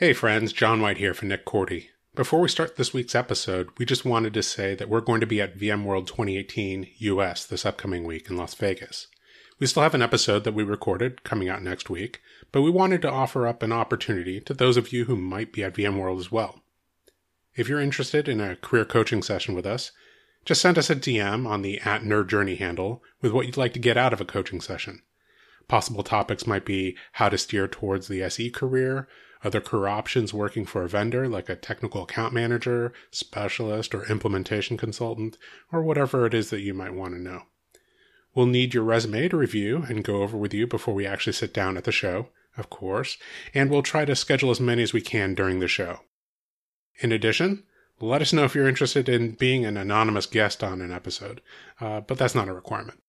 Hey friends, John White here for Nick Korte. Before we start this week's episode, we just wanted to say that we're going to be at VMworld 2018 US this upcoming week in Las Vegas. We still have an episode that we recorded coming out next week, but we wanted to offer up an opportunity to those of you who might be at VMworld as well. If you're interested in a career coaching session with us, just send us a DM on the at Nerd Journey handle with what you'd like to get out of a coaching session. Possible topics might be how to steer towards the SE career, other career options working for a vendor like a technical account manager, specialist, or implementation consultant, or whatever it is that you might want to know. We'll need your resume to review and go over with you before we actually sit down at the show, of course, and we'll try to schedule as many as we can during the show. In addition, let us know if you're interested in being an anonymous guest on an episode, uh, but that's not a requirement.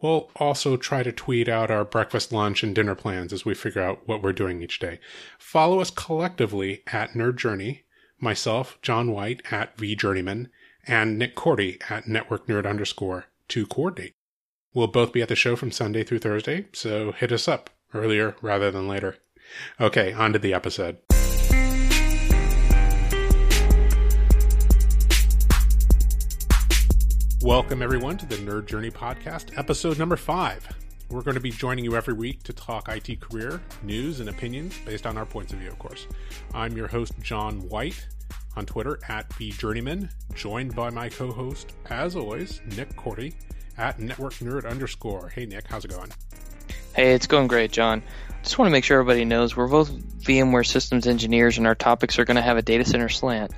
We'll also try to tweet out our breakfast, lunch, and dinner plans as we figure out what we're doing each day. Follow us collectively at Nerd Journey, myself, John White at VJourneyman, and Nick Korte at Network Nerd underscore to coordinate. We'll both be at the show from Sunday through Thursday, so hit us up earlier rather than later. Okay, on to the episode. Welcome, everyone, to the Nerd Journey Podcast, episode number five. We're going to be joining you every week to talk IT career, news, and opinions based on our points of view, of course. I'm your host, John White, on Twitter at VJourneyman, joined by my co host, as always, Nick Korte at Network Nerd underscore. Hey, Nick, how's it going? Hey, it's going great, John. Just want to make sure everybody knows we're both VMware systems engineers and our topics are going to have a data center slant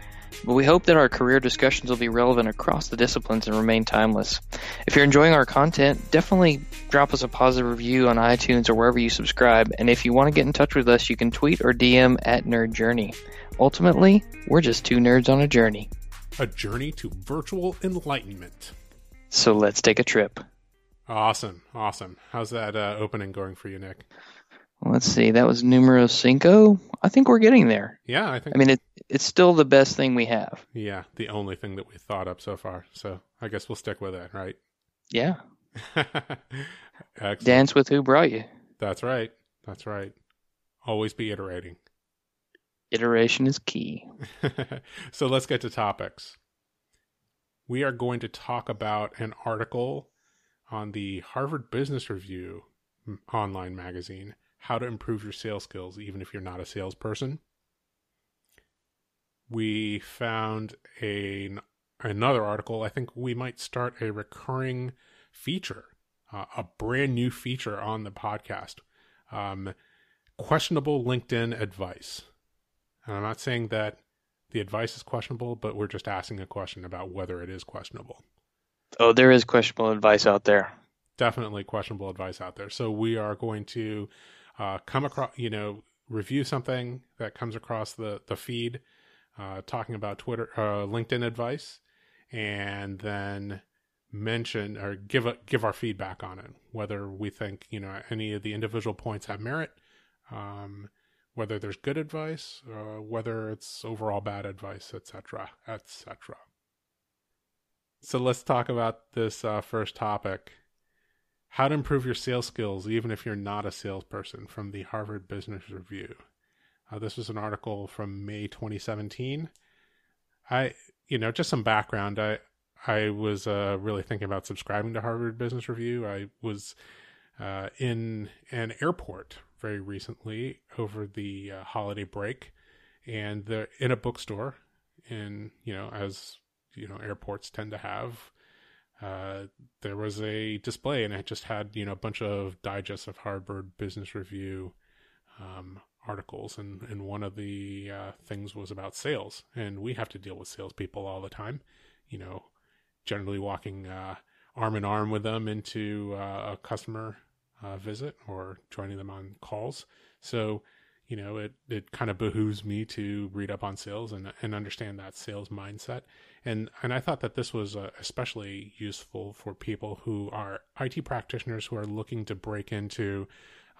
but we hope that our career discussions will be relevant across the disciplines and remain timeless. If you're enjoying our content, definitely drop us a positive review on iTunes or wherever you subscribe. And if you want to get in touch with us, you can tweet or DM at Nerd Journey. Ultimately, we're just two nerds on a journey. A journey to virtual enlightenment. So let's take a trip. Awesome, awesome. How's that uh, opening going for you, Nick? Let's see. That was numero cinco. I think we're getting there. Yeah, I think. I mean, it, it's still the best thing we have. Yeah, the only thing that we thought up so far. So I guess we'll stick with it, right? Yeah. Dance with who brought you. That's right. That's right. Always be iterating. Iteration is key. so let's get to topics. We are going to talk about an article on the Harvard Business Review online magazine how to improve your sales skills, even if you're not a salesperson. We found a another article. I think we might start a recurring feature, uh, a brand new feature on the podcast. Um, questionable LinkedIn advice. And I'm not saying that the advice is questionable, but we're just asking a question about whether it is questionable. Oh, there is questionable advice out there. Definitely questionable advice out there. So we are going to uh, come across, you know, review something that comes across the the feed, uh, talking about Twitter, uh, LinkedIn advice, and then mention or give a, give our feedback on it, whether we think you know any of the individual points have merit, um, whether there's good advice, uh, whether it's overall bad advice, etc., etc. So let's talk about this uh, first topic how to Improve Your Sales Skills Even If You're Not a Salesperson from the Harvard Business Review. Uh, this was an article from May 2017. I, you know, just some background. I, I was uh, really thinking about subscribing to Harvard Business Review. I was uh, in an airport very recently over the uh, holiday break, and the in a bookstore, in you know, as you know, airports tend to have uh, there was a display and it just had you know a bunch of digests of Harvard Business Review um, articles, and and one of the uh, things was about sales, and we have to deal with salespeople all the time, you know, generally walking uh, arm in arm with them into uh, a customer uh, visit or joining them on calls. So you know, it, it kind of behooves me to read up on sales and, and understand that sales mindset. And, and I thought that this was uh, especially useful for people who are IT practitioners who are looking to break into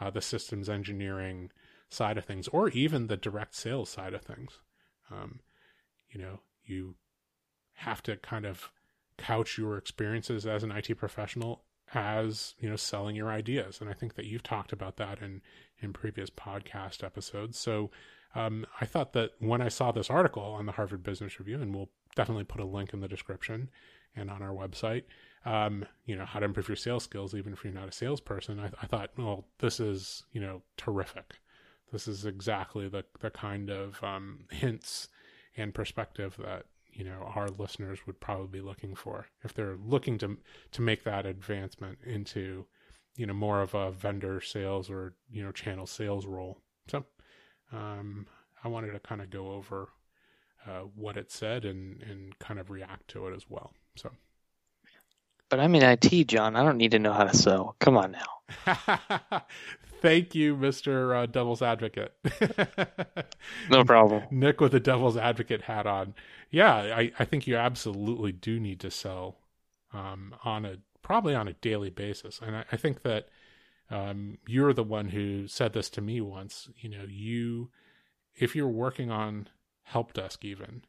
uh, the systems engineering side of things, or even the direct sales side of things. Um, you know, you have to kind of couch your experiences as an IT professional as you know selling your ideas and i think that you've talked about that in in previous podcast episodes so um, I thought that when I saw this article on the Harvard Business Review, and we'll definitely put a link in the description and on our website, um, you know, how to improve your sales skills, even if you're not a salesperson, I, I thought, well, this is, you know, terrific. This is exactly the, the kind of um, hints and perspective that you know our listeners would probably be looking for if they're looking to to make that advancement into you know more of a vendor sales or you know channel sales role so um, i wanted to kind of go over uh, what it said and and kind of react to it as well so but I'm in IT, John. I don't need to know how to sell. Come on now. Thank you, Mister uh, Devil's Advocate. no problem. Nick with the Devil's Advocate hat on. Yeah, I, I think you absolutely do need to sell um, on a probably on a daily basis, and I, I think that um, you're the one who said this to me once. You know, you if you're working on help desk even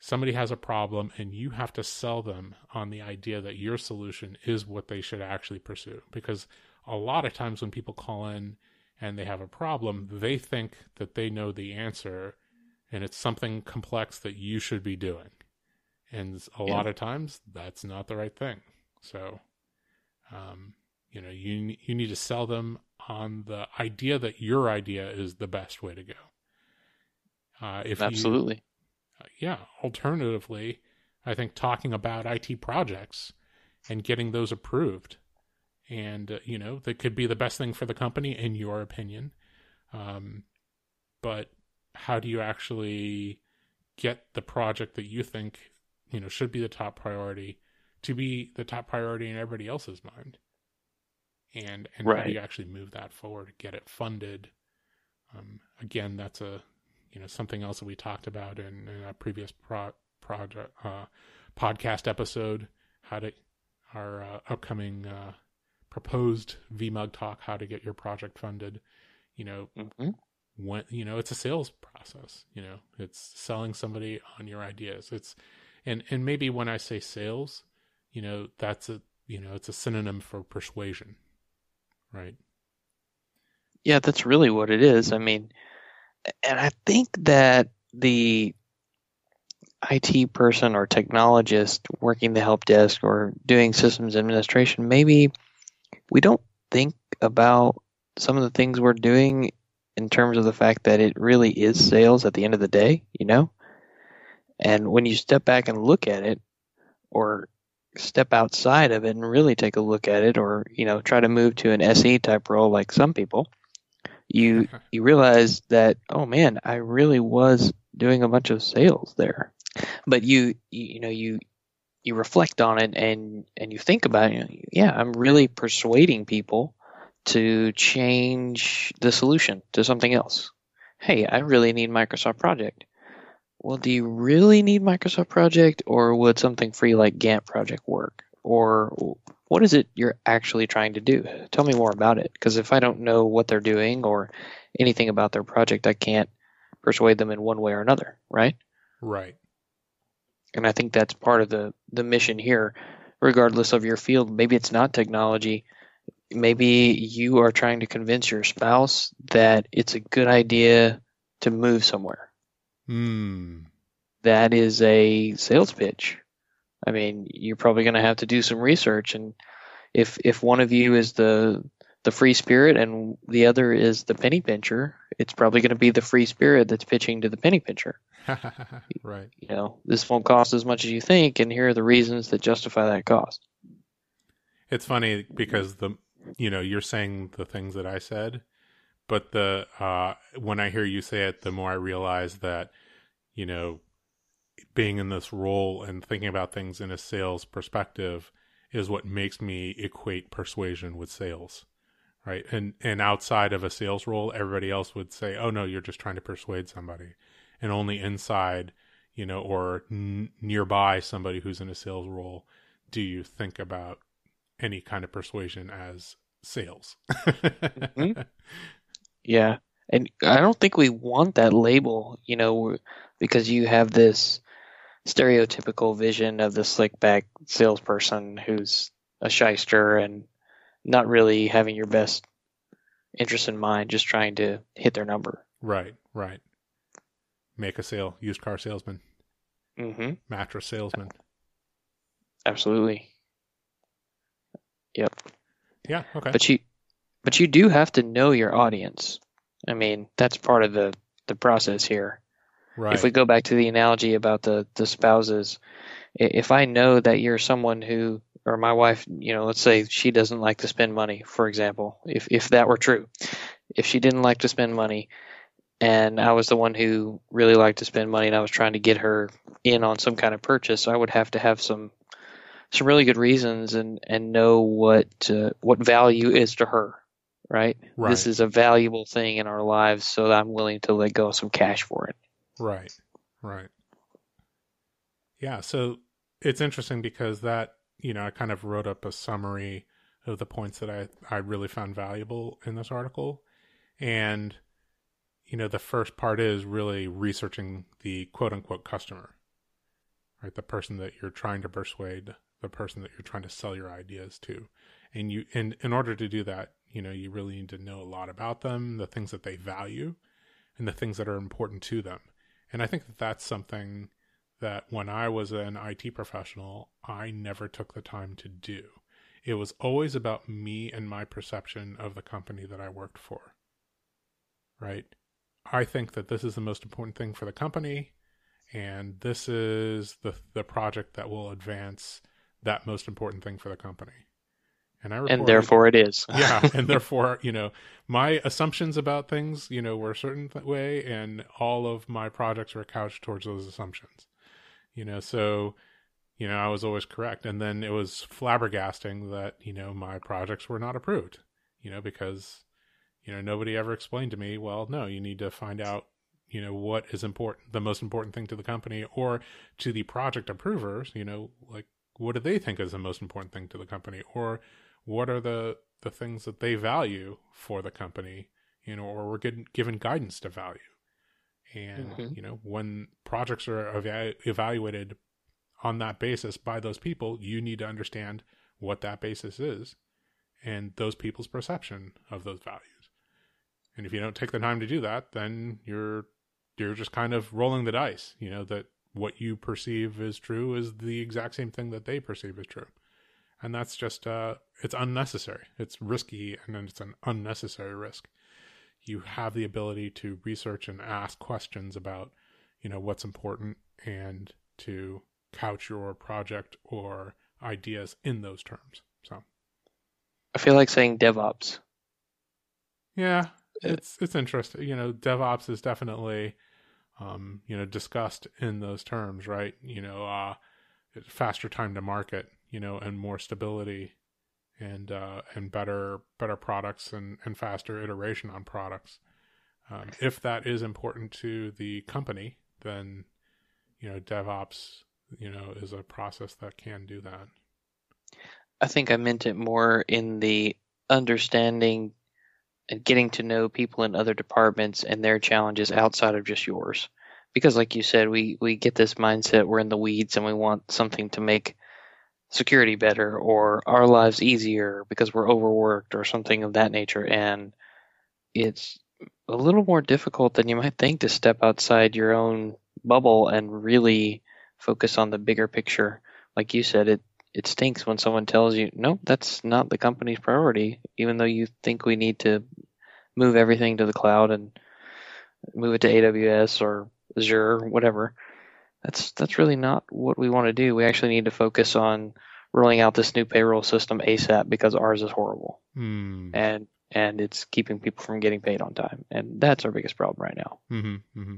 somebody has a problem and you have to sell them on the idea that your solution is what they should actually pursue because a lot of times when people call in and they have a problem they think that they know the answer and it's something complex that you should be doing. And a yeah. lot of times that's not the right thing. So um, you know you you need to sell them on the idea that your idea is the best way to go. Uh, if absolutely. Yeah, alternatively, I think talking about IT projects and getting those approved, and uh, you know that could be the best thing for the company in your opinion. Um, but how do you actually get the project that you think you know should be the top priority to be the top priority in everybody else's mind? And and right. how do you actually move that forward, get it funded? Um, again, that's a you know something else that we talked about in, in a previous pro, project uh, podcast episode how to our uh, upcoming uh, proposed vmug talk how to get your project funded you know mm-hmm. when you know it's a sales process you know it's selling somebody on your ideas. It's and and maybe when i say sales you know that's a you know it's a synonym for persuasion right? Yeah that's really what it is. I mean and I think that the IT person or technologist working the help desk or doing systems administration, maybe we don't think about some of the things we're doing in terms of the fact that it really is sales at the end of the day, you know? And when you step back and look at it, or step outside of it and really take a look at it, or, you know, try to move to an SE type role like some people, you you realize that oh man, I really was doing a bunch of sales there. But you you, you know you you reflect on it and and you think about it. yeah, I'm really persuading people to change the solution to something else. Hey, I really need Microsoft Project. Well, do you really need Microsoft Project, or would something free like Gantt Project work? Or what is it you're actually trying to do? Tell me more about it. Because if I don't know what they're doing or anything about their project, I can't persuade them in one way or another, right? Right. And I think that's part of the, the mission here, regardless of your field. Maybe it's not technology. Maybe you are trying to convince your spouse that it's a good idea to move somewhere. Hmm. That is a sales pitch I mean, you're probably going to have to do some research, and if if one of you is the the free spirit and the other is the penny pincher, it's probably going to be the free spirit that's pitching to the penny pincher. right. You know, this won't cost as much as you think, and here are the reasons that justify that cost. It's funny because the you know you're saying the things that I said, but the uh, when I hear you say it, the more I realize that you know being in this role and thinking about things in a sales perspective is what makes me equate persuasion with sales right and and outside of a sales role everybody else would say oh no you're just trying to persuade somebody and only inside you know or n- nearby somebody who's in a sales role do you think about any kind of persuasion as sales mm-hmm. yeah and i don't think we want that label you know because you have this stereotypical vision of the slick back salesperson who's a shyster and not really having your best interest in mind, just trying to hit their number. Right, right. Make a sale, used car salesman, Mm-hmm. mattress salesman. Absolutely. Yep. Yeah. Okay. But you, but you do have to know your audience. I mean, that's part of the the process here. right. If we go back to the analogy about the the spouses, if I know that you're someone who, or my wife, you know, let's say she doesn't like to spend money, for example, if if that were true, if she didn't like to spend money, and I was the one who really liked to spend money, and I was trying to get her in on some kind of purchase, So I would have to have some some really good reasons and and know what uh, what value is to her. Right? Right. This is a valuable thing in our lives, so I'm willing to let go of some cash for it. Right. Right. Yeah. So it's interesting because that, you know, I kind of wrote up a summary of the points that I, I really found valuable in this article. And, you know, the first part is really researching the quote unquote customer, right? The person that you're trying to persuade, the person that you're trying to sell your ideas to. And you, and in order to do that, you know, you really need to know a lot about them, the things that they value, and the things that are important to them. And I think that that's something that when I was an IT professional, I never took the time to do. It was always about me and my perception of the company that I worked for. Right? I think that this is the most important thing for the company, and this is the the project that will advance that most important thing for the company. And I And therefore it is. yeah and therefore you know my assumptions about things you know were a certain th- way and all of my projects were couched towards those assumptions you know so you know i was always correct and then it was flabbergasting that you know my projects were not approved you know because you know nobody ever explained to me well no you need to find out you know what is important the most important thing to the company or to the project approvers you know like what do they think is the most important thing to the company? Or what are the the things that they value for the company you know or we're given given guidance to value? And Mhm. you know when projects are eva- evaluated on that basis by those people you need to understand what that basis is and those people's perception of those values and if you don't take the time to do that then you're you're just kind of rolling the dice you know that what you perceive is true is the exact same thing that they perceive as true. And that's just uh it's unnecessary. It's risky and then it's an unnecessary risk. You have the ability to research and ask questions about you know what's important and to couch your project or ideas in those terms so. I feel like saying DevOps. yeah it's it's interesting you know devops is definitely um you know discussed in those terms right? You know uh faster time to market you know and more stability and uh and better better products and and faster iteration on products. Um, if that is important to the company then you know devops you know is a process that can do that. I think I meant it more in the understanding and getting to know people in other departments and their challenges outside of just yours. Because like you said, we, we get this mindset we're in the weeds and we want something to make security better or our lives easier because we're overworked or something of that nature and it's a little more difficult than you might think to step outside your own bubble and really focus on the bigger picture. Like you said, it it stinks when someone tells you, no, that's not the company's priority, even though you think we need to move everything to the cloud and move it to AWS or Azure or whatever. That's that's really not what we want to do. We actually need to focus on rolling out this new payroll system ASAP because ours is horrible hmm and and it's keeping people from getting paid on time. And that's our biggest problem right now. Mm-hmm, mm-hmm.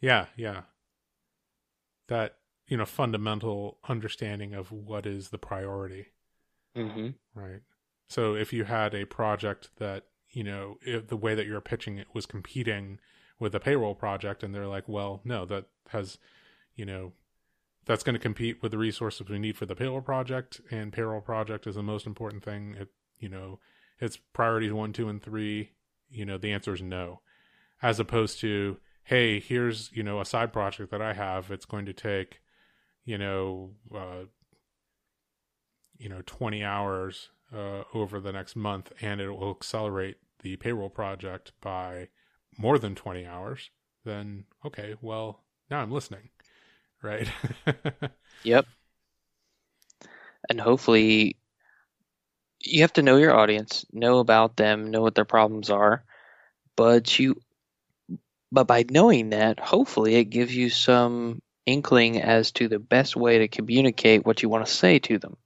Yeah, yeah. That you know fundamental understanding of what is the priority, Mm-hmm. right? So if you had a project that you know if the way that you're pitching it was competing with a payroll project, and they're like, well, no, that has you know that's going to compete with the resources we need for the payroll project, and payroll project is the most important thing. It you know it's priorities one, two, and three. You know the answer is no, as opposed to hey, here's you know a side project that I have. It's going to take you know uh, you know 20 hours uh, over the next month, and it will accelerate the payroll project by more than 20 hours then okay, well, now I'm listening, right? Yep. And hopefully, you have to know your audience, know about them, know what their problems are. But you, but by knowing that, hopefully, it gives you some inkling as to the best way to communicate what you want to say to them.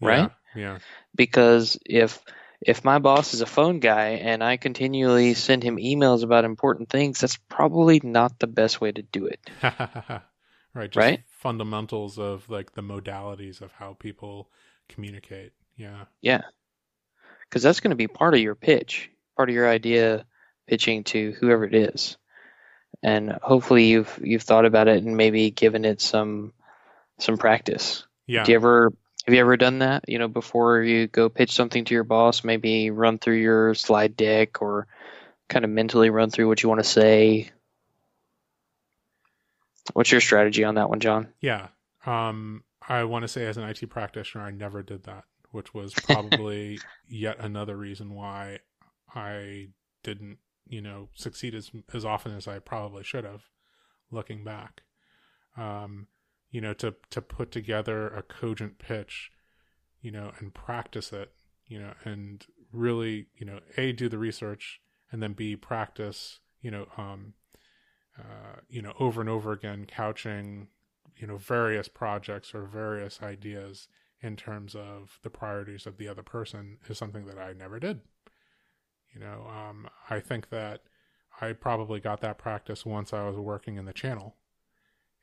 Right? Yeah. Because if if my boss is a phone guy and I continually send him emails about important things, that's probably not the best way to do it. right. Just Right? fundamentals of like the modalities of how people communicate. Yeah. Yeah. Because that's going to be part of your pitch, part of your idea pitching to whoever it is. And hopefully you've you've thought about it and maybe given it some some practice. Yeah. Do you ever have you ever done that? You know, before you go pitch something to your boss, maybe run through your slide deck or kind of mentally run through what you want to say. What's your strategy on that one, John? Yeah. Um, I want to say as an IT practitioner, I never did that, which was probably yet another reason why I didn't, you know, succeed as as often as I probably should have, looking back. Um, you know, to to put together a cogent pitch, you know, and practice it, you know, and really, you know, a do the research and then b practice, you know, um, uh, you know, over and over again, couching you know various projects or various ideas in terms of the priorities of the other person is something that I never did. You know, um, I think that I probably got that practice once I was working in the channel,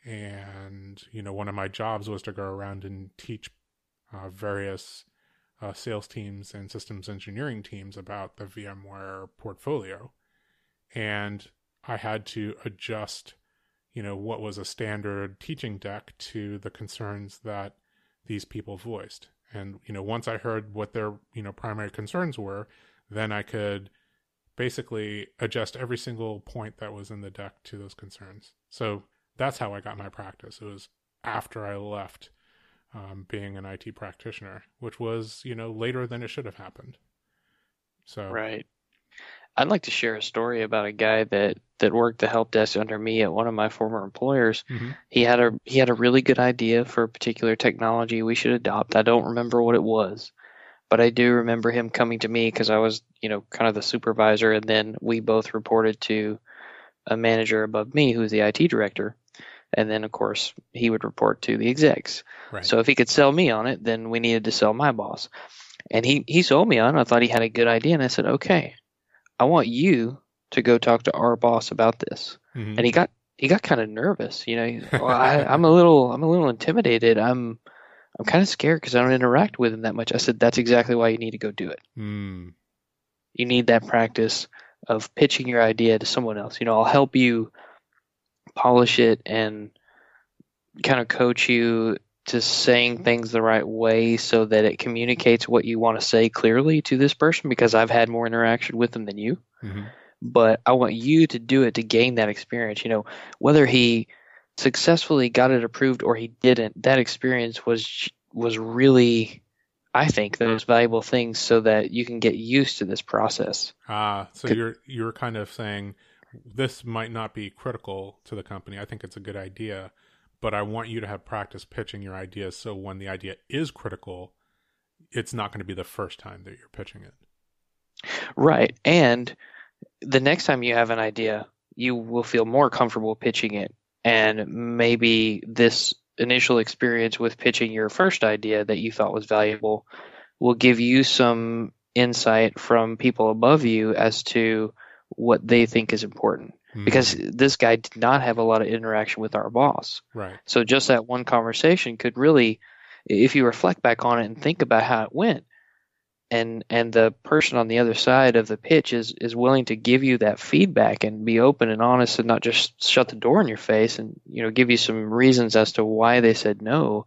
and you know, one of my jobs was to go around and teach uh, various uh, sales teams and systems engineering teams about the VMware portfolio, and I had to adjust you know what was a standard teaching deck to the concerns that these people voiced. And you know once i heard what their you know primary concerns were then i could basically adjust every single point that was in the deck to those concerns so that's how i got my practice it was after i left um, being an it practitioner which was you know later than it should have happened so Right. I'd like to share a story about a guy that that worked the help desk under me at one of my former employers. Mhm. He had a he had a really good idea for a particular technology we should adopt. I don't remember what it was, but I do remember him coming to me because I was, you know, kind of the supervisor, and then we both reported to a manager above me who was the IT director, and then of course he would report to the execs. right So if he could sell me on it, then we needed to sell my boss. And he, he sold me on it. I thought he had a good idea. And I said, okay, I want you to go talk to our boss about this. Mhm. And he got, he got kind of nervous. You know, well, I, I'm a little, I'm a little intimidated. I'm, I'm kind of scared because I don't interact with him that much. I said, that's exactly why you need to go do it. Mm. You need that practice of pitching your idea to someone else. You know, I'll help you polish it and kind of coach you to saying things the right way so that it communicates what you want to say clearly to this person because I've had more interaction with them than you. Mhm. But I want you to do it to gain that experience. You know, whether he successfully got it approved or he didn't, that experience was was really I think the most valuable thing so that you can get used to this process. Ah, so you're you're kind of saying this might not be critical to the company. I think it's a good idea, but I want you to have practice pitching your ideas so when the idea is critical, it's not going to be the first time that you're pitching it. Right. And the next time you have an idea, you will feel more comfortable pitching it. And maybe this initial experience with pitching your first idea that you thought was valuable will give you some insight from people above you as to what they think is important. Mhm. Because this guy did not have a lot of interaction with our boss. right, So just that one conversation could really, if you reflect back on it and think about how it went, and and the person on the other side of the pitch is is willing to give you that feedback and be open and honest and not just shut the door in your face and you know give you some reasons as to why they said no,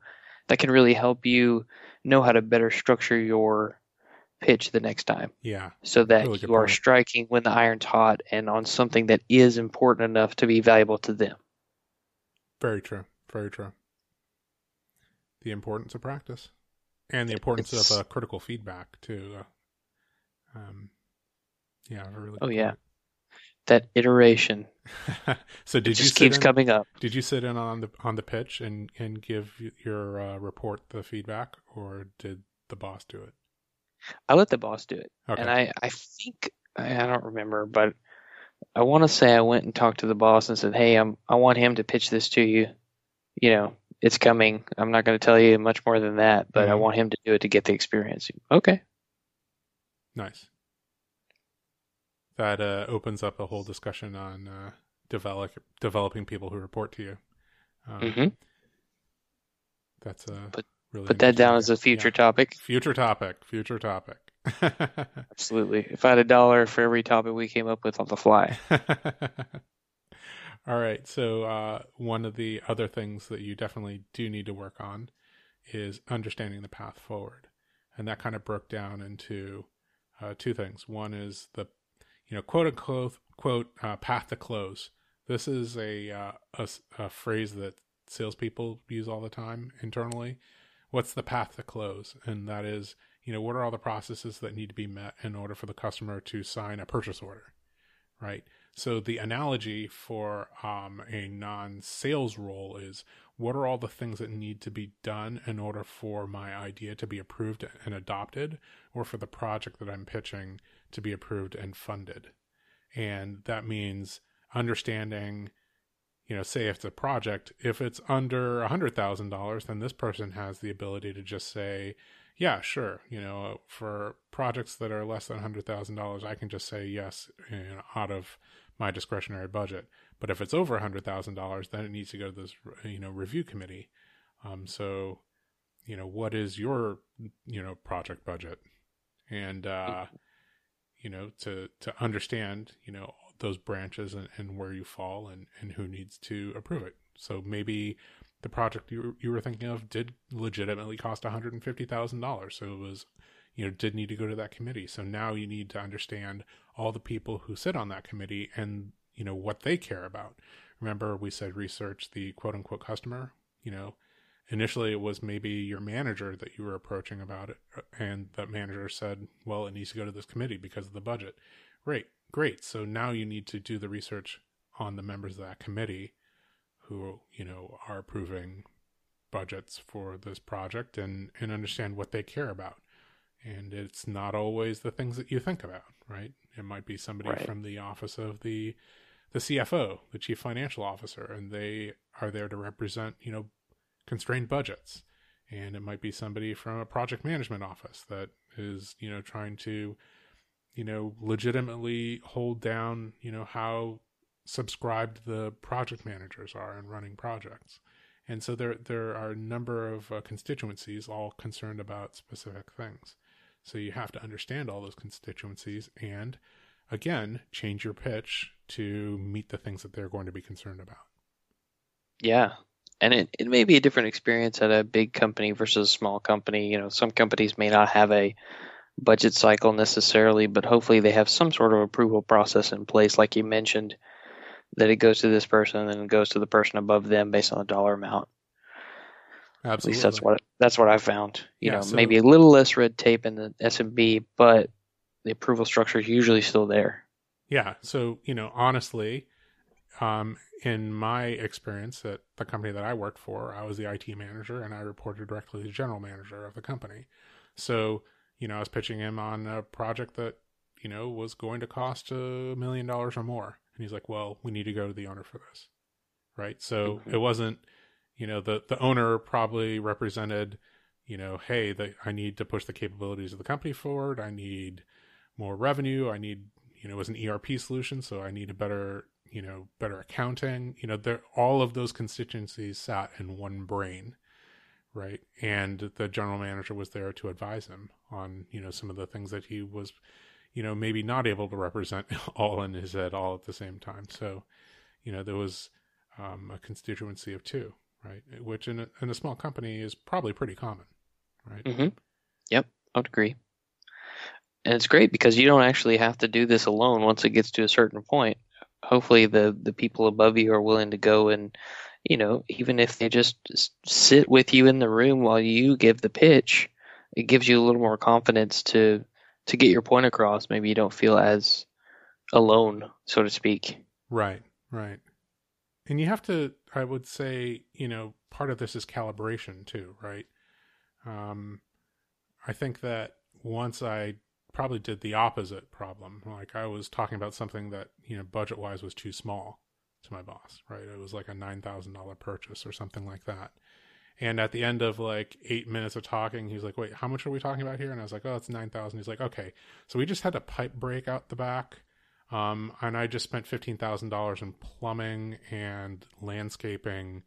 that can really help you know how to better structure your pitch the next time yeah, so that Really you are point. striking when the iron's hot and on something that is important enough to be valuable to them. very true, very true. The importance of practice and the importance It's- of uh, critical feedback too. Uh, um, yeah, really Oh, yeah. point. That iteration. so did it you keeps in, coming up. Did you sit in on the on the pitch and and give your uh, report the feedback, or did the boss do it? I let the boss do it, Okay. and I I think I, I don't remember, but I want to say I went and talked to the boss and said, "Hey, I'm I want him to pitch this to you. You know, it's coming. I'm not going to tell you much more than that, but I Mhm. want him to do it to get the experience." Okay. Nice. That uh, opens up a whole discussion on uh, develop developing people who report to you. Um, hmm That's a Put- really Put that down as a future idea. topic. Future topic. Future topic. Absolutely. If I had a dollar for every topic we came up with on the fly. All right. So uh, one of the other things that you definitely do need to work on is understanding the path forward, and that kind of broke down into uh, two things. One is the you know quote unquote quote uh, path to close. This is a, uh, a a phrase that salespeople use all the time internally. What's the path to close? And that is you know what are all the processes that need to be met in order for the customer to sign a purchase order, right? So the analogy for um, a non-sales role is what are all the things that need to be done in order for my idea to be approved and adopted, or for the project that I'm pitching to be approved and funded. And that means understanding, you know, say if it's a project, if it's under a hundred thousand dollars, then this person has the ability to just say, yeah, sure. You know, for projects that are less than hundred thousand dollars, I can just say yes you know, out of my discretionary budget. But if it's over a hundred thousand dollars, then it needs to go to this you know review committee. Um, so, you know, what is your you know project budget, and uh, you know to to understand you know those branches and, and where you fall and and who needs to approve it. So maybe the project you you were thinking of did legitimately cost one hundred and fifty thousand dollars. So it was you know did need to go to that committee. So now you need to understand all the people who sit on that committee and you know what they care about. Remember we said research the quote unquote customer. You know initially it was maybe your manager that you were approaching about it and that manager said well it needs to go to this committee because of the budget great great so now you need to do the research on the members of that committee who you know are approving budgets for this project and and understand what they care about. And it's not always the things that you think about right? It might be somebody Right. from the office of the the CFO the chief financial officer and they are there to represent you know constrained budgets. And it might be somebody from a project management office that is you know trying to you know legitimately hold down you know how subscribed the project managers are in running projects and so there there are a number of uh, constituencies all concerned about specific things so you have to understand all those constituencies and again change your pitch to meet the things that they're going to be concerned about Yeah. And it, it may be a different experience at a big company versus a small company. You know, some companies may not have a budget cycle necessarily, but hopefully they have some sort of approval process in place, like you mentioned, that it goes to this person and then it goes to the person above them based on the dollar amount. At absolutely least that's what that's what I found. You Yeah, know, so- maybe a little less red tape in the SMB, but the approval structure is usually still there. Yeah. So, you know, honestly, um, in my experience at the company that I worked for, I was the IT manager and I reported directly to the general manager of the company. So, you know, I was pitching him on a project that, you know, was going to cost a million dollars or more. And he's like, well, we need to go to the owner for this. Right. So it wasn't, you know, the, the owner probably represented, you know, hey, the, I need to push the capabilities of the company forward. I need more revenue. I need, you know, it was an ERP solution, so I need a better, you know, better accounting. You know, there all of those constituencies sat in one brain, right? And the general manager was there to advise him on, you know, some of the things that he was, you know, maybe not able to represent all in his head all at the same time. So, you know, there was um, a constituency of two, right? Which in a, in a small company is probably pretty common, right? hmm Yep, I would agree. And it's great because you don't actually have to do this alone once it gets to a certain point. Hopefully, the the people above you are willing to go and, you know, even if they just sit with you in the room while you give the pitch, it gives you a little more confidence to to get your point across. Maybe you don't feel as alone, so to speak. Right, right. And you have to, I would say, you know, part of this is calibration too, right? Um, I think that once I probably did the opposite problem, like I was talking about something that, you know, budget wise was too small to my boss, right? It was like a $9,000 purchase or something like that. And at the end of like eight minutes of talking, he's like, wait, how much are we talking about here? And I was like, oh, it's 9,000. He's like, okay. So we just had a pipe break out the back. Um, and I just spent $15,000 in plumbing and landscaping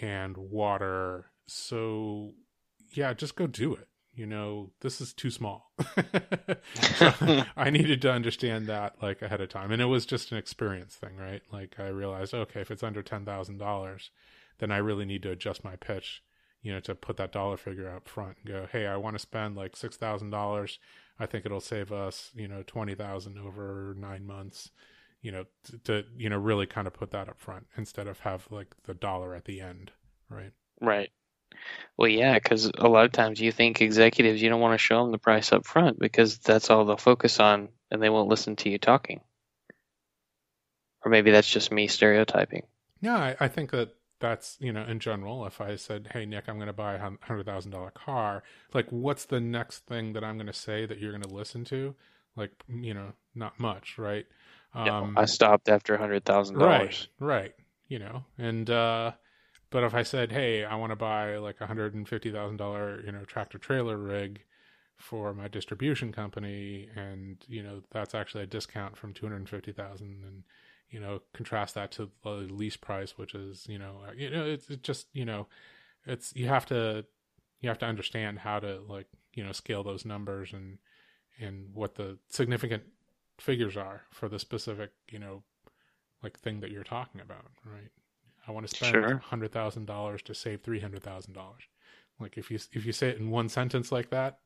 and water. So yeah, just go do it. You know, this is too small. so I needed to understand that like ahead of time. And it was just an experience thing, right? Like I realized, okay, if it's under $10,000, then I really need to adjust my pitch, you know, to put that dollar figure up front and go, hey, I want to spend like $6,000. I think it'll save us, you know, 20,000 over nine months, you know, to, to, you know, really kind of put that up front instead of have like the dollar at the end, right? Right. Well, yeah, because a lot of times you think executives, you don't want to show them the price up front because that's all they'll focus on and they won't listen to you talking. Or maybe that's just me stereotyping. Yeah, I, I think that that's, you know, in general, if I said, hey, Nick, I'm going to buy a $100,000 car, like, what's the next thing that I'm going to say that you're going to listen to? Like, you know, not much, right? Um, I stopped after $100,000. Right, right. You know, and, uh, but if I said, "Hey, I want to buy like a hundred and fifty thousand dollar, you know, tractor trailer rig for my distribution company," and you know that's actually a discount from two hundred fifty thousand, and you know contrast that to the lease price, which is you know uh, you know it's, it's just you know it's you have to you have to understand how to like you know scale those numbers and and what the significant figures are for the specific you know like thing that you're talking about, right? I want to spend sure. hundred thousand dollars to save three hundred thousand dollars. Like if you if you say it in one sentence like that,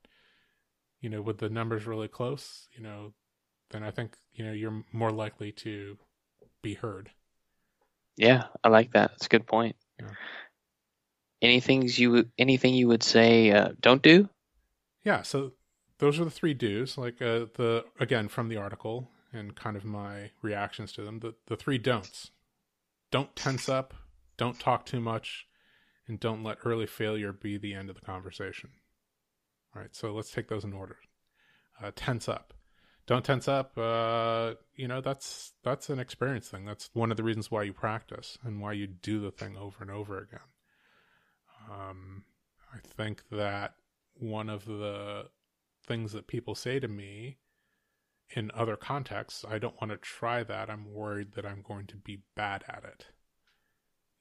you know, with the numbers really close, you know, then I think you know you're more likely to be heard. Yeah, I like that. That's a good point. Yeah. Anything you anything you would say uh, don't do? Yeah, so those are the three do's. Like uh, the again from the article and kind of my reactions to them. The the three don'ts don't tense up, don't talk too much, and don't let early failure be the end of the conversation. All right, so let's take those in order. Uh, tense up. Don't tense up. Uh, you know that's that's an experience thing. That's one of the reasons why you practice and why you do the thing over and over again. Um, I think that one of the things that people say to me in other contexts, I don't want to try that. I'm worried that I'm going to be bad at it.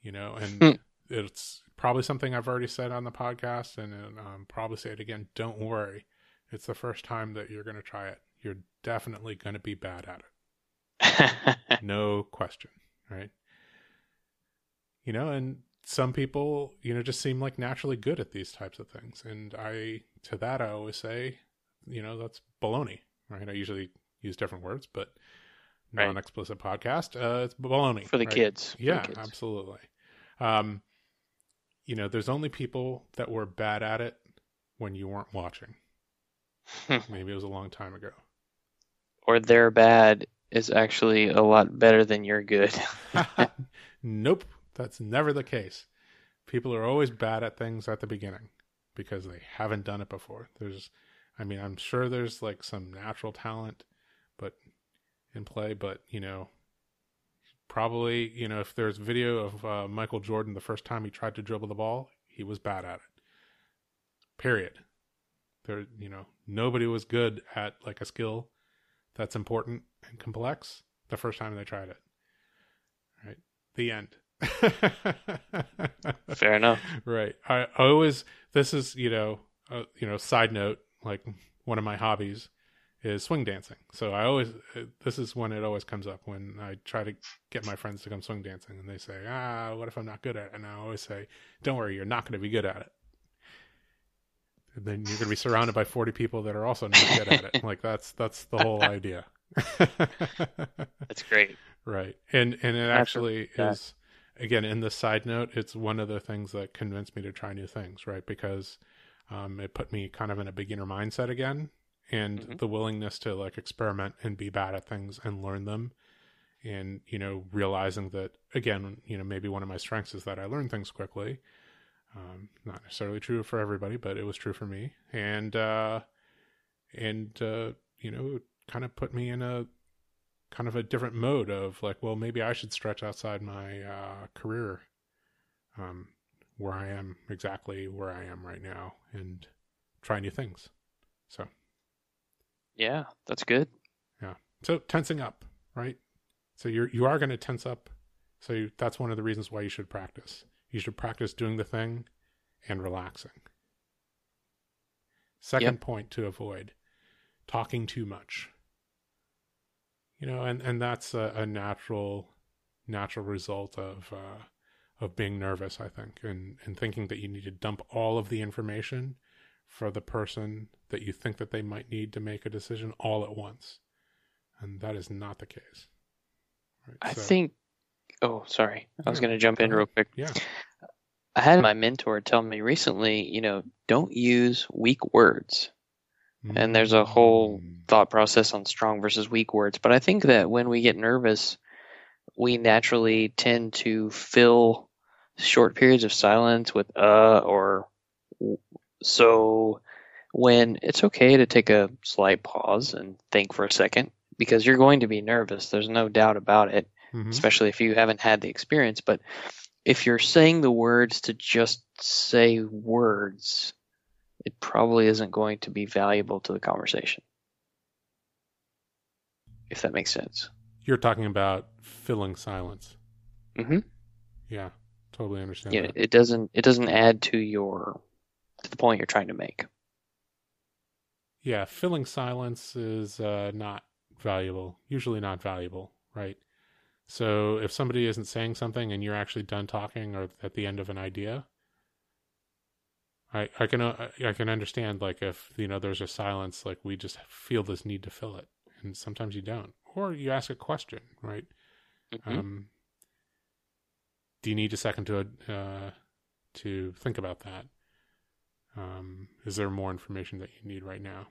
You know, and hmm. it's probably something I've already said on the podcast, and um, probably say it again. Don't worry, it's the first time that you're going to try it. You're definitely going to be bad at it. no question, right? You know, and some people, you know, just seem like naturally good at these types of things. And I, to that, I always say, you know, that's baloney, right? I usually use different words, but right. non-explicit podcast. Uh, it's baloney for the right? kids. Yeah, the kids. absolutely. Um, you know, there's only people that were bad at it when you weren't watching. Maybe it was a long time ago. Or their bad is actually a lot better than your good. nope, that's never the case. People are always bad at things at the beginning because they haven't done it before. There's I mean, I'm sure there's like some natural talent but in play. But you know, probably you know if there's video of uh, Michael Jordan the first time he tried to dribble the ball, he was bad at it. Period. There, you know, nobody was good at like a skill that's important and complex the first time they tried it. Right. The end. Fair enough. Right. I, I always this is you know uh, you know side note like one of my hobbies is swing dancing. So I always this is when it always comes up when I try to get my friends to come swing dancing and they say, "Ah, what if I'm not good at it?" And I always say, "Don't worry, you're not going to be good at it." And then you're going to be surrounded by 40 people that are also not good at it. Like that's that's the whole idea. that's great. Right. And and it actually is again in the side note, it's one of the things that convinced me to try new things, right? Because um, it put me kind of in a beginner mindset again and Mhm. the willingness to like experiment and be bad at things and learn them and you know realizing that again you know maybe one of my strengths is that i learn things quickly um, not necessarily true for everybody but it was true for me and uh and uh you know kind of put me in a kind of a different mode of like well maybe i should stretch outside my uh career um where i am exactly where i am right now and try new things so Yeah, that's good. Yeah. So tensing up, right? So you're you are going to tense up. So you, that's one of the reasons why you should practice. You should practice doing the thing and relaxing. Second Yep. point to avoid: talking too much. You know, and and that's a, a natural natural result of uh, of being nervous. I think, and and thinking that you need to dump all of the information for the person that you think that they might need to make a decision all at once and that is not the case. Right, I so- think. Oh, sorry. I was going to jump in real quick. Yeah. I had my mentor tell me recently, you know, don't use weak words. And there's a whole Mm, thought process on strong versus weak words. But I think that when we get nervous, we naturally tend to fill short periods of silence with uh or so when it's okay to take a slight pause and think for a second because you're going to be nervous. There's no doubt about it mhm. especially if you haven't had the experience. But if you're saying the words to just say words, it probably isn't going to be valuable to the conversation. If that makes sense. You're talking about filling silence. Mm-hmm. Yeah, totally understand Yeah, that. it doesn't. It doesn't add to your to the point you're trying to make. Yeah, filling silence is uh, not valuable. Usually not valuable, right? So if somebody isn't saying something and you're actually done talking or at the end of an idea, I I can uh, I can understand like if you know there's a silence, like we just feel this need to fill it, and sometimes you don't, or you ask a question, right? Mhm. Um, do you need a second to uh, to think about that? Um, is there more information that you need right now?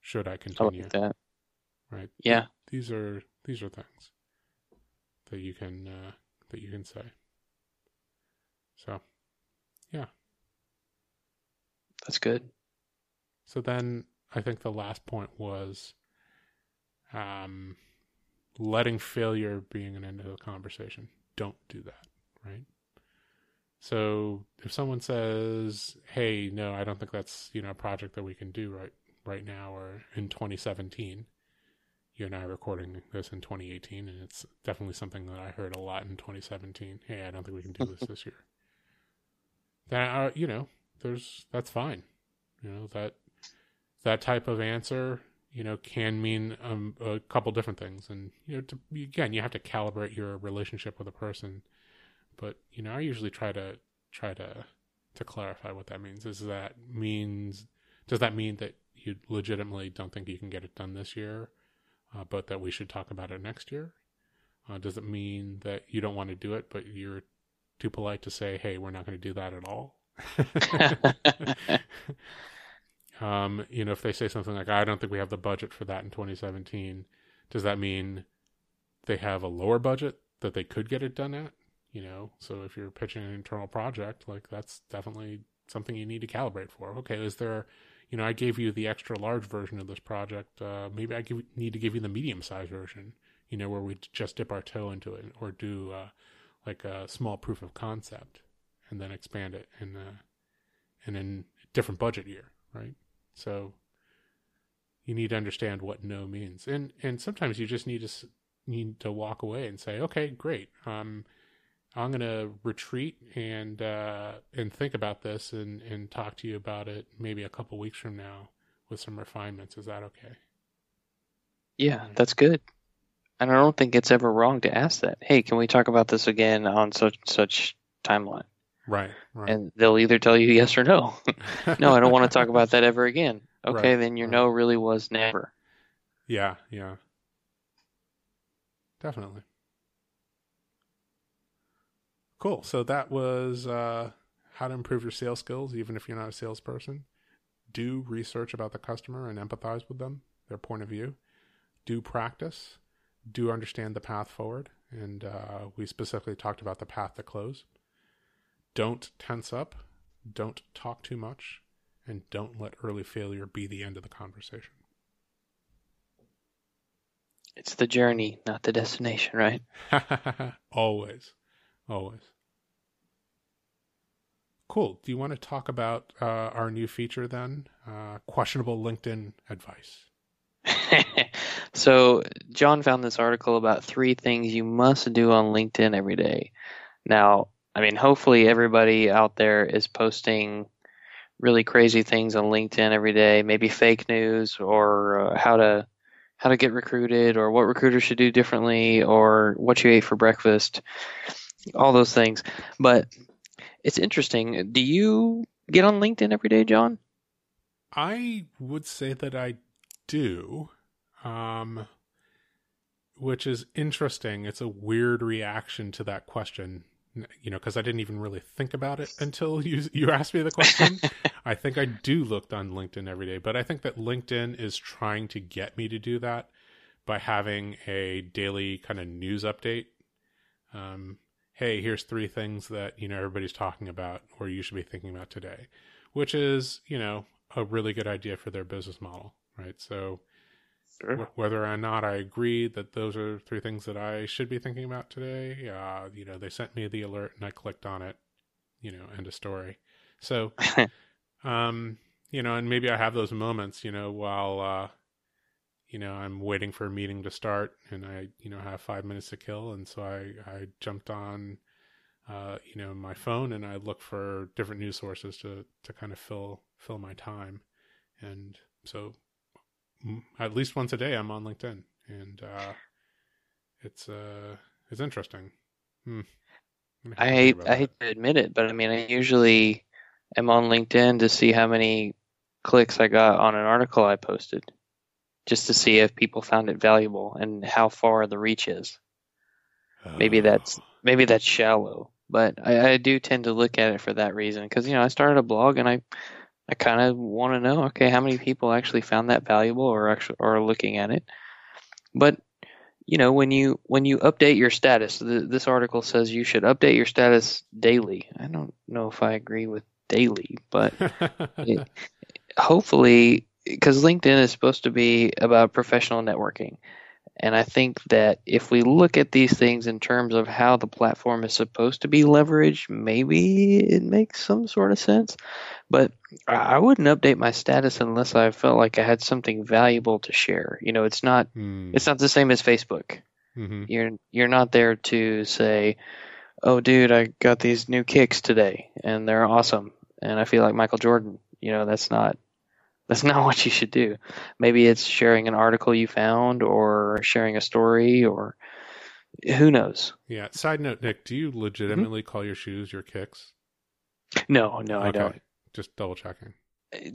Should I I continue? like that. Right? Yeah. These are these are things that you can uh, that you can say. So yeah, That's good. so then I think the last point was um, letting failure being an end of the conversation. Don't do that, right? So if someone says, "Hey, no, I don't think that's you know a project that we can do right right now or in 2017," you and I are recording this in 2018, and it's definitely something that I heard a lot in 2017. Hey, I don't think we can do this this year. That uh, you know, there's that's fine. You know that that type of answer, you know, can mean um, a couple different things, and you know, to, again, you have to calibrate your relationship with a person. But you know, I usually try to try to to clarify what that means. Is that means does that mean that you legitimately don't think you can get it done this year, uh, but that we should talk about it next year? Uh, does it mean that you don't want to do it, but you're too polite to say, "Hey, we're not going to do that at all"? um, you know, if they say something like, "I don't think we have the budget for that in 2017," does that mean they have a lower budget that they could get it done at? You know, so if you're pitching an internal project, like that's definitely something you need to calibrate for. Okay, is there, you know, I gave you the extra large version of this project. Uh, maybe I give, need to give you the medium size version. You know, where we just dip our toe into it, or do uh, like a small proof of concept, and then expand it in a, in a different budget year, right? So you need to understand what no means, and and sometimes you just need to need to walk away and say, okay, great. Um, I'm gonna retreat and uh, and think about this and and talk to you about it maybe a couple weeks from now with some refinements. Is that okay? Yeah, that's good. And I don't think it's ever wrong to ask that. Hey, can we talk about this again on such such timeline? Right. Right. And they'll either tell you yes or no. no, I don't want to talk about that ever again. Okay, Right, then your right. no really was never. Yeah, yeah. Definitely. Cool. So that was uh, how to improve your sales skills, even if you're not a salesperson. do research about the customer and empathize with them, their point of view. Do practice. Do understand the path forward. And uh, we specifically talked about the path to close. Don't tense up. Don't talk too much. And don't let early failure be the end of the conversation. It's the journey, not the destination, right? always. Always. Cool. Do you want to talk about uh, our new feature then? Uh, questionable LinkedIn advice. so, John found this article about three things you must do on LinkedIn every day. Now, I mean, hopefully, everybody out there is posting really crazy things on LinkedIn every day, maybe fake news or uh, how to how to get recruited or what recruiters should do differently or what you ate for breakfast, all those things. But it's interesting. Do you get on LinkedIn every day, John? I would say that I do. Um, which is interesting. It's a weird reaction to that question, you know, because I didn't even really think about it until you you asked me the question. I think I do look on LinkedIn every day, but I think that LinkedIn is trying to get me to do that by having a daily kind of news update. Um, hey, here's three things that, you know, everybody's talking about or you should be thinking about today, which is, you know, a really good idea for their business model, right? So sure. w- whether or not I agree that those are three things that I should be thinking about today, uh, you know, they sent me the alert and I clicked on it, you know, end of story. So, um, you know, and maybe I have those moments, you know, while, uh, you know, I'm waiting for a meeting to start and I, you know, have five minutes to kill. And so I, I jumped on, uh, you know, my phone and I look for different news sources to, to kind of fill, fill my time. And so at least once a day I'm on LinkedIn and, uh, it's, uh, it's interesting. Hmm. I hate, I hate to admit it, but I mean, I usually am on LinkedIn to see how many clicks I got on an article I posted just to see if people found it valuable and how far the reach is. Maybe oh. that's maybe that's shallow, but I, I do tend to look at it for that reason because you know I started a blog and I I kind of want to know okay how many people actually found that valuable or actually are looking at it. But you know when you when you update your status, the, this article says you should update your status daily. I don't know if I agree with daily, but it, hopefully because LinkedIn is supposed to be about professional networking. And I think that if we look at these things in terms of how the platform is supposed to be leveraged, maybe it makes some sort of sense. But I wouldn't update my status unless I felt like I had something valuable to share. You know, it's not mm. it's not the same as Facebook. Mm-hmm. You're you're not there to say, "Oh, dude, I got these new kicks today, and they're awesome, and I feel like Michael Jordan." You know, that's not that's not what you should do. Maybe it's sharing an article you found or sharing a story or who knows. Yeah. Side note, Nick, do you legitimately mm-hmm. call your shoes your kicks? No, no, okay. I don't. Just double checking.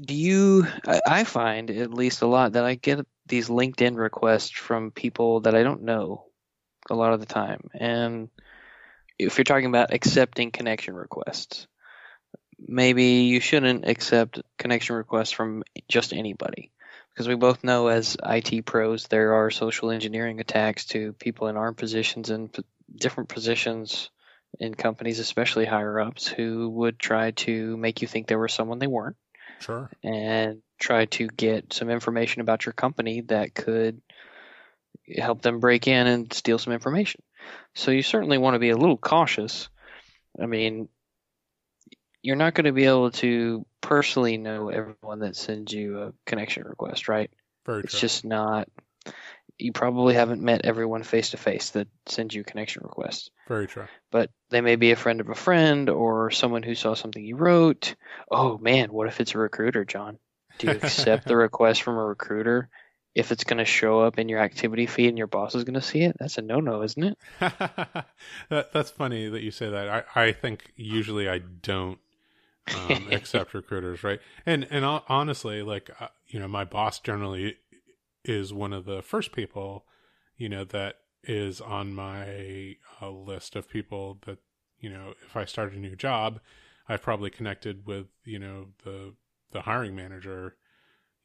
Do you? I find at least a lot that I get these LinkedIn requests from people that I don't know a lot of the time. And if you're talking about accepting connection requests, maybe you shouldn't accept connection requests from just anybody. Because we both know as IT pros, there are social engineering attacks to people in our positions and p- different positions in companies, especially higher ups, who would try to make you think they were someone they weren't. Sure. And try to get some information about your company that could help them break in and steal some information. So you certainly want to be a little cautious. I mean, you're not going to be able to personally know everyone that sends you a connection request, right? Very true. it's true. just not. You probably haven't met everyone face to face that sends you connection requests. Very true. But they may be a friend of a friend or someone who saw something you wrote. Oh man, what if it's a recruiter, John? Do you accept the request from a recruiter if it's going to show up in your activity feed and your boss is going to see it? That's a no-no, isn't it? that, that's funny that you say that. I, I think usually I don't um, accept recruiters, right? And and honestly, like uh, you know, my boss generally is one of the first people, you know, that is on my uh, list of people that you know, if I start a new job, I've probably connected with you know the the hiring manager,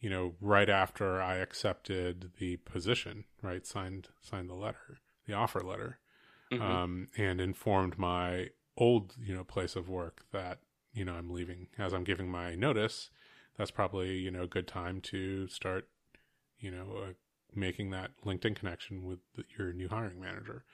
you know, right after I accepted the position, right, signed signed the letter, the offer letter, Mhm. um, and informed my old, you know, place of work that you know I'm leaving as I'm giving my notice. That's probably you know a good time to start, you know, uh, making that LinkedIn connection with the, your new hiring manager.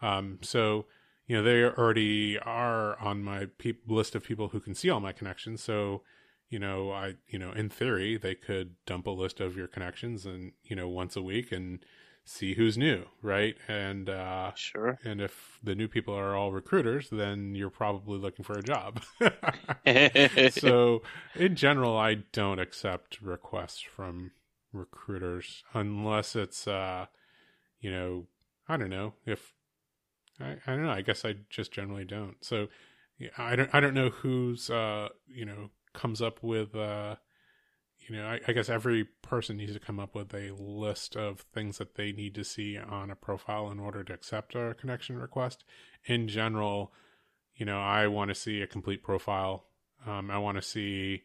Um, so you know they already are on my peop list of people who can see all my connections. So you know I you know in theory they could dump a list of your connections and you know once a week and see who's new, right? And uh, Sure. and if the new people are all recruiters, then you're probably looking for a job. so, in general, I don't accept requests from recruiters unless it's, uh, you know, I don't know if I, I don't know. I guess I just generally don't. So, yeah, I don't. I don't know who's, uh, you know, comes up with. Uh, you know, I, I guess every person needs to come up with a list of things that they need to see on a profile in order to accept a connection request. In general, you know, I want to see a complete profile. Um, I want to see,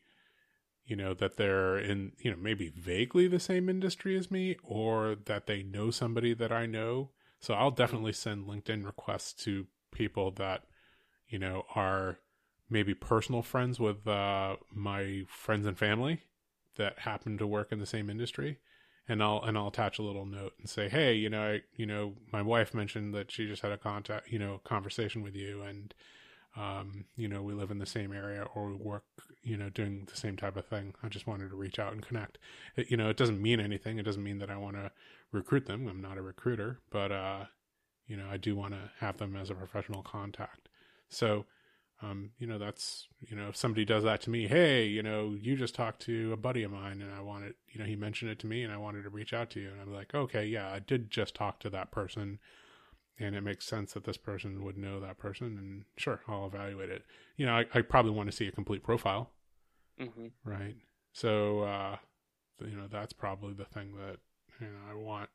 you know, that they're in, you know, maybe vaguely the same industry as me or that they know somebody that I know. So I'll definitely send LinkedIn requests to people that, you know, are maybe personal friends with uh, my friends and family that happen to work in the same industry and I'll and I'll attach a little note and say, "Hey, you know, I, you know, my wife mentioned that she just had a contact, you know, conversation with you and um, you know, we live in the same area or we work, you know, doing the same type of thing. I just wanted to reach out and connect. It, you know, it doesn't mean anything. It doesn't mean that I want to recruit them. I'm not a recruiter, but uh, you know, I do want to have them as a professional contact. So, um, you know, that's, you know, if somebody does that to me, hey, you know, you just talked to a buddy of mine and I wanted, you know, he mentioned it to me and I wanted to reach out to you. And I'm like, okay, yeah, I did just talk to that person and it makes sense that this person would know that person. And sure, I'll evaluate it. You know, I, I probably want to see a complete profile, hmm right? So, uh, you know, that's probably the thing that, you know, I want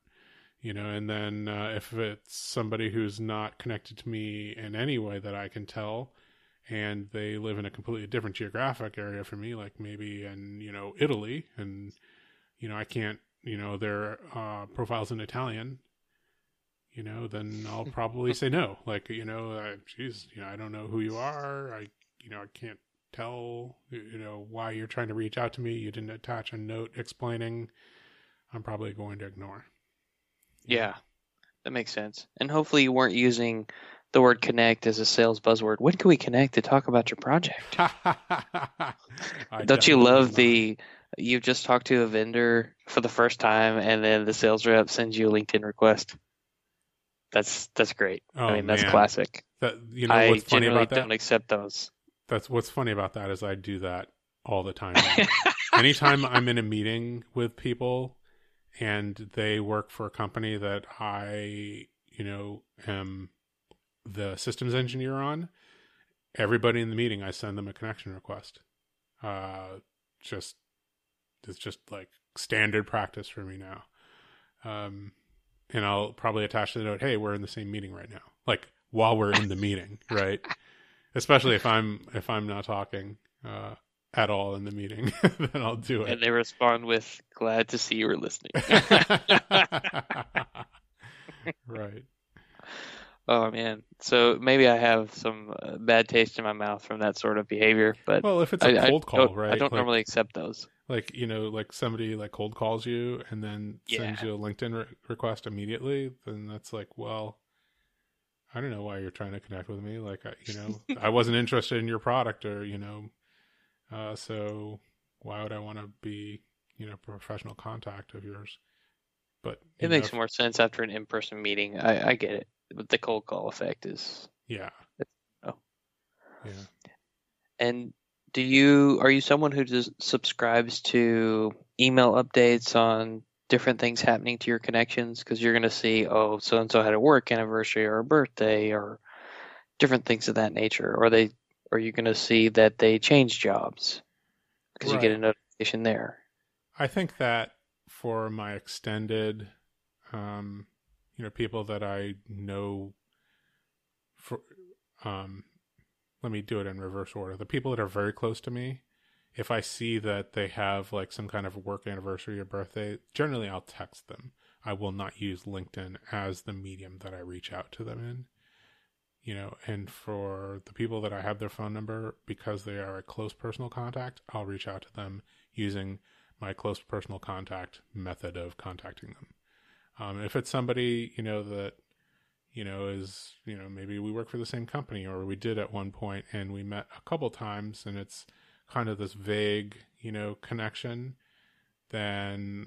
you know and then uh, if it's somebody who's not connected to me in any way that i can tell and they live in a completely different geographic area from me like maybe in you know italy. And you know i can't you know their uh, profiles in italian you know then i'll probably say no. Like you know uh, geez you know i don't know who you are. I you know i can't tell you know why you're trying to reach out to me. You didn't attach a note explaining. I'm probably going to ignore. Yeah, that makes sense. And hopefully you weren't using the word connect as a sales buzzword. When can we connect to talk about your project? Don't you love the you've just talked to a vendor for the first time and then the sales rep sends you a LinkedIn request? That's that's great. Oh, I mean, that's man. classic. That you know I funny generally about that? don't accept those. That's what's funny about that is I do that all the time. Anytime I'm in a meeting with people and they work for a company that I, you know, am the systems engineer on, everybody in the meeting I send them a connection request. Uh just it's just like standard practice for me now. Um and I'll probably attach the note, "Hey, we're in the same meeting right now." Like while we're in the meeting, right? Especially if I'm if I'm not talking uh, at all in the meeting, then I'll do it. And they respond with glad to see you were listening. right. Oh man. So maybe I have some uh, bad taste in my mouth from that sort of behavior, but Well, if it's I, a I cold call, don't, right? I don't like, normally accept those. like you know, like somebody like cold calls you and then sends you a LinkedIn re- request immediately, then that's like, well, I don't know why you're trying to connect with me. Like, I, you know, I wasn't interested in your product, or you know, uh, so why would I want to be, you know, professional contact of yours? But It know, makes if- more sense after an in-person meeting. I, I get it. But the cold call effect is Yeah. Oh. Yeah. And do you are you someone who just subscribes to email updates on different things happening to your connections because you're going to see oh so and so had a work anniversary or a birthday or different things of that nature or they are you going to see that they change jobs because you get a notification there I think that for my extended, um, you know, people that I know, for, um, let me do it in reverse order. The people that are very close to me, if I see that they have like some kind of work anniversary or birthday, generally I'll text them. I will not use LinkedIn as the medium that I reach out to them in. You know, and for the people that I have their phone number, because they are a close personal contact, I'll reach out to them using my close personal contact method of contacting them. Um, if it's somebody, you know, that, you know, is, you know, maybe we work for the same company or we did at one point and we met a couple times and it's kind of this vague, you know, connection, then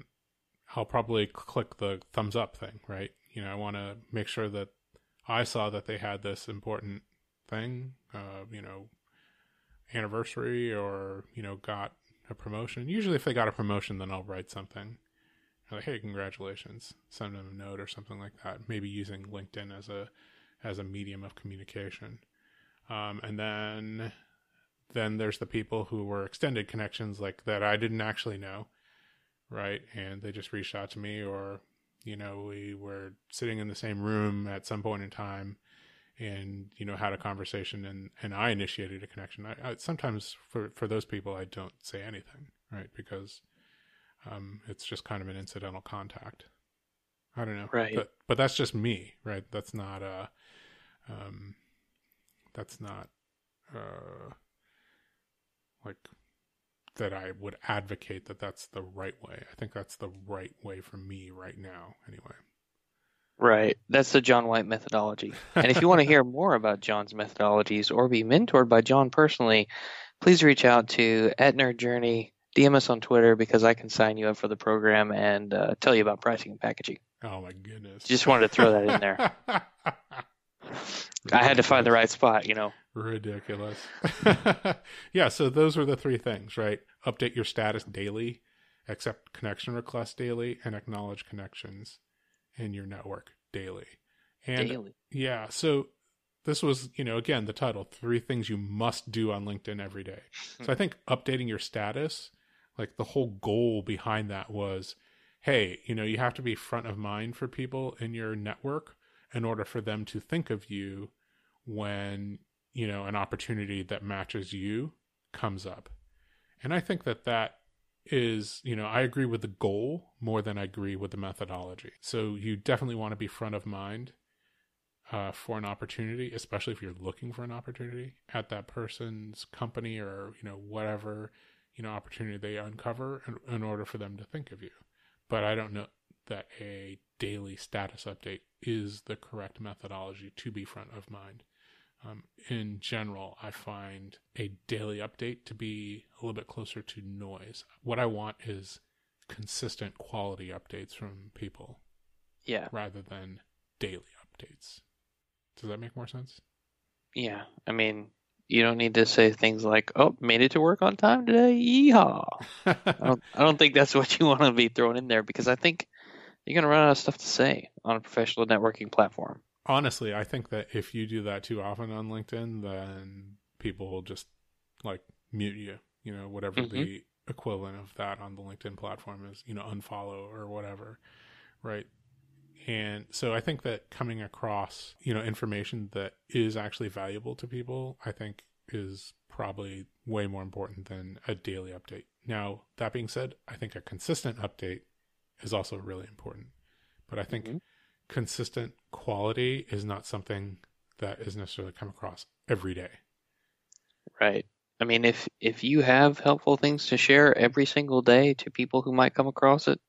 I'll probably click the thumbs up thing, right? You know, I want to make sure that I saw that they had this important thing, uh, you know, anniversary or, you know, got a promotion. Usually, if they got a promotion, then I'll write something like, "Hey, congratulations!" Send them a note or something like that. Maybe using LinkedIn as a as a medium of communication. Um, and then then there's the people who were extended connections like that I didn't actually know, right? And they just reached out to me, or you know, we were sitting in the same room at some point in time and you know had a conversation and and I initiated a connection. I, I, sometimes for for those people I don't say anything, right? Because um, it's just kind of an incidental contact. I don't know, right? But but that's just me, right? That's not uh, um, that's not uh, like that. I would advocate that that's the right way. I think that's the right way for me right now, anyway. Right. That's the John White methodology. And if you want to hear more about John's methodologies or be mentored by John personally, please reach out to at Nerd Journey, DM us on Twitter because I can sign you up for the program and uh, tell you about pricing and packaging. Oh my goodness! Just wanted to throw that in there. I had to find the right spot, you know. Ridiculous. yeah, so those are the three things, right? Update your status daily, accept connection requests daily, and acknowledge connections in your network daily. And daily. yeah, so this was, you know, again, the title, three things you must do on LinkedIn every day. so I think updating your status, like the whole goal behind that was, hey, you know, you have to be front of mind for people in your network in order for them to think of you when, you know, an opportunity that matches you comes up. And I think that that is, you know, I agree with the goal more than I agree with the methodology. So you definitely want to be front of mind uh, for an opportunity, especially if you're looking for an opportunity at that person's company or, you know, whatever, you know, opportunity they uncover in, in order for them to think of you. But I don't know that a daily status update is the correct methodology to be front of mind. Um, in general, I find a daily update to be a little bit closer to noise. What I want is consistent quality updates from people. Yeah. Rather than daily updates. Does that make more sense? Yeah. I mean, you don't need to say things like, "Oh, made it to work on time today." Yeehaw! I, don't, I don't think that's what you want to be throwing in there because I think you're going to run out of stuff to say on a professional networking platform honestly, I think that if you do that too often on LinkedIn, then people will just like mute you, you know, whatever mm-hmm. the equivalent of that on the LinkedIn platform is, you know, unfollow or whatever. Right. And so I think that coming across, you know, information that is actually valuable to people, I think is probably way more important than a daily update. Now, that being said, I think a consistent update is also really important. But I think mm-hmm consistent quality is not something that is necessarily come across every day. Right. I mean, if if you have helpful things to share every single day to people who might come across it,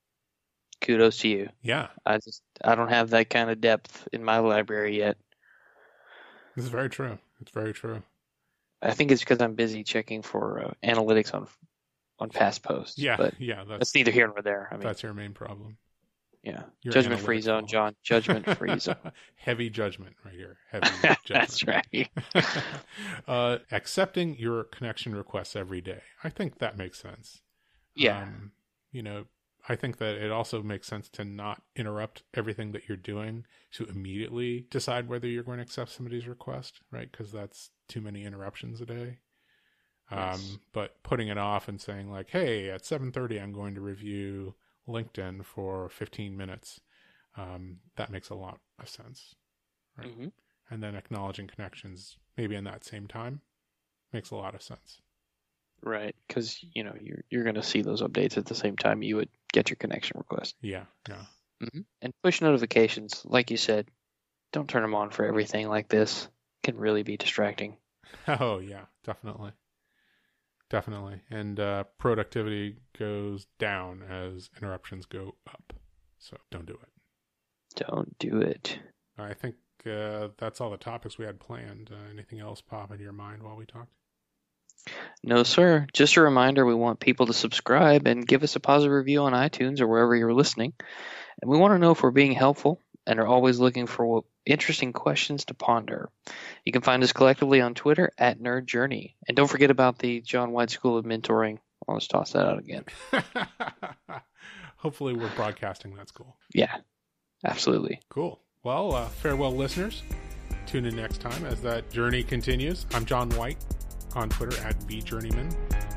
kudos to you. Yeah. I just I don't have that kind of depth in my library yet. This is very true. It's very true. I think it's because I'm busy checking for uh, analytics on on past posts. Yeah, but yeah. That's, that's neither here nor there. I mean, that's your main problem. Yeah. Your judgment free zone, John. Judgment free zone. Heavy judgment right here. Heavy judgment. That's right. uh, accepting your connection requests every day. I think that makes sense. Yeah. Um, you know, I think that it also makes sense to not interrupt everything that you're doing to immediately decide whether you're going to accept somebody's request, right? Because that's too many interruptions a day. Yes. Um, but putting it off and saying like, "Hey, at 7:30 I'm going to review LinkedIn for 15 minutes, um, that makes a lot of sense. Right. Mm-hmm. And then acknowledging connections maybe in that same time makes a lot of sense. Right, because you know you're you're going to see those updates at the same time you would get your connection request. Yeah, yeah. hmm And push notifications, like you said, don't turn them on for everything like this. Can really be distracting. Oh yeah, definitely, definitely. And uh, productivity goes down as interruptions go up. So don't do it. Don't do it. I think uh, that's all the topics we had planned. Uh, anything else pop into your mind while we talked? No, sir. Just a reminder we want people to subscribe and give us a positive review on iTunes or wherever you're listening. And we want to know if we're being helpful and are always looking for interesting questions to ponder. You can find us collectively on Twitter at Nerd Journey. And don't forget about the John White School of Mentoring. I'll just toss that out again. Hopefully, we're broadcasting that school. Yeah, absolutely. Cool. Well, uh, farewell, listeners. Tune in next time as that journey continues. I'm John White on Twitter at VJourneyman.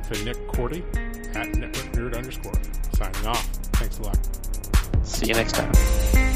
To Nick Korte at Network Nerd underscore. Signing off. Thanks a lot. See you next time.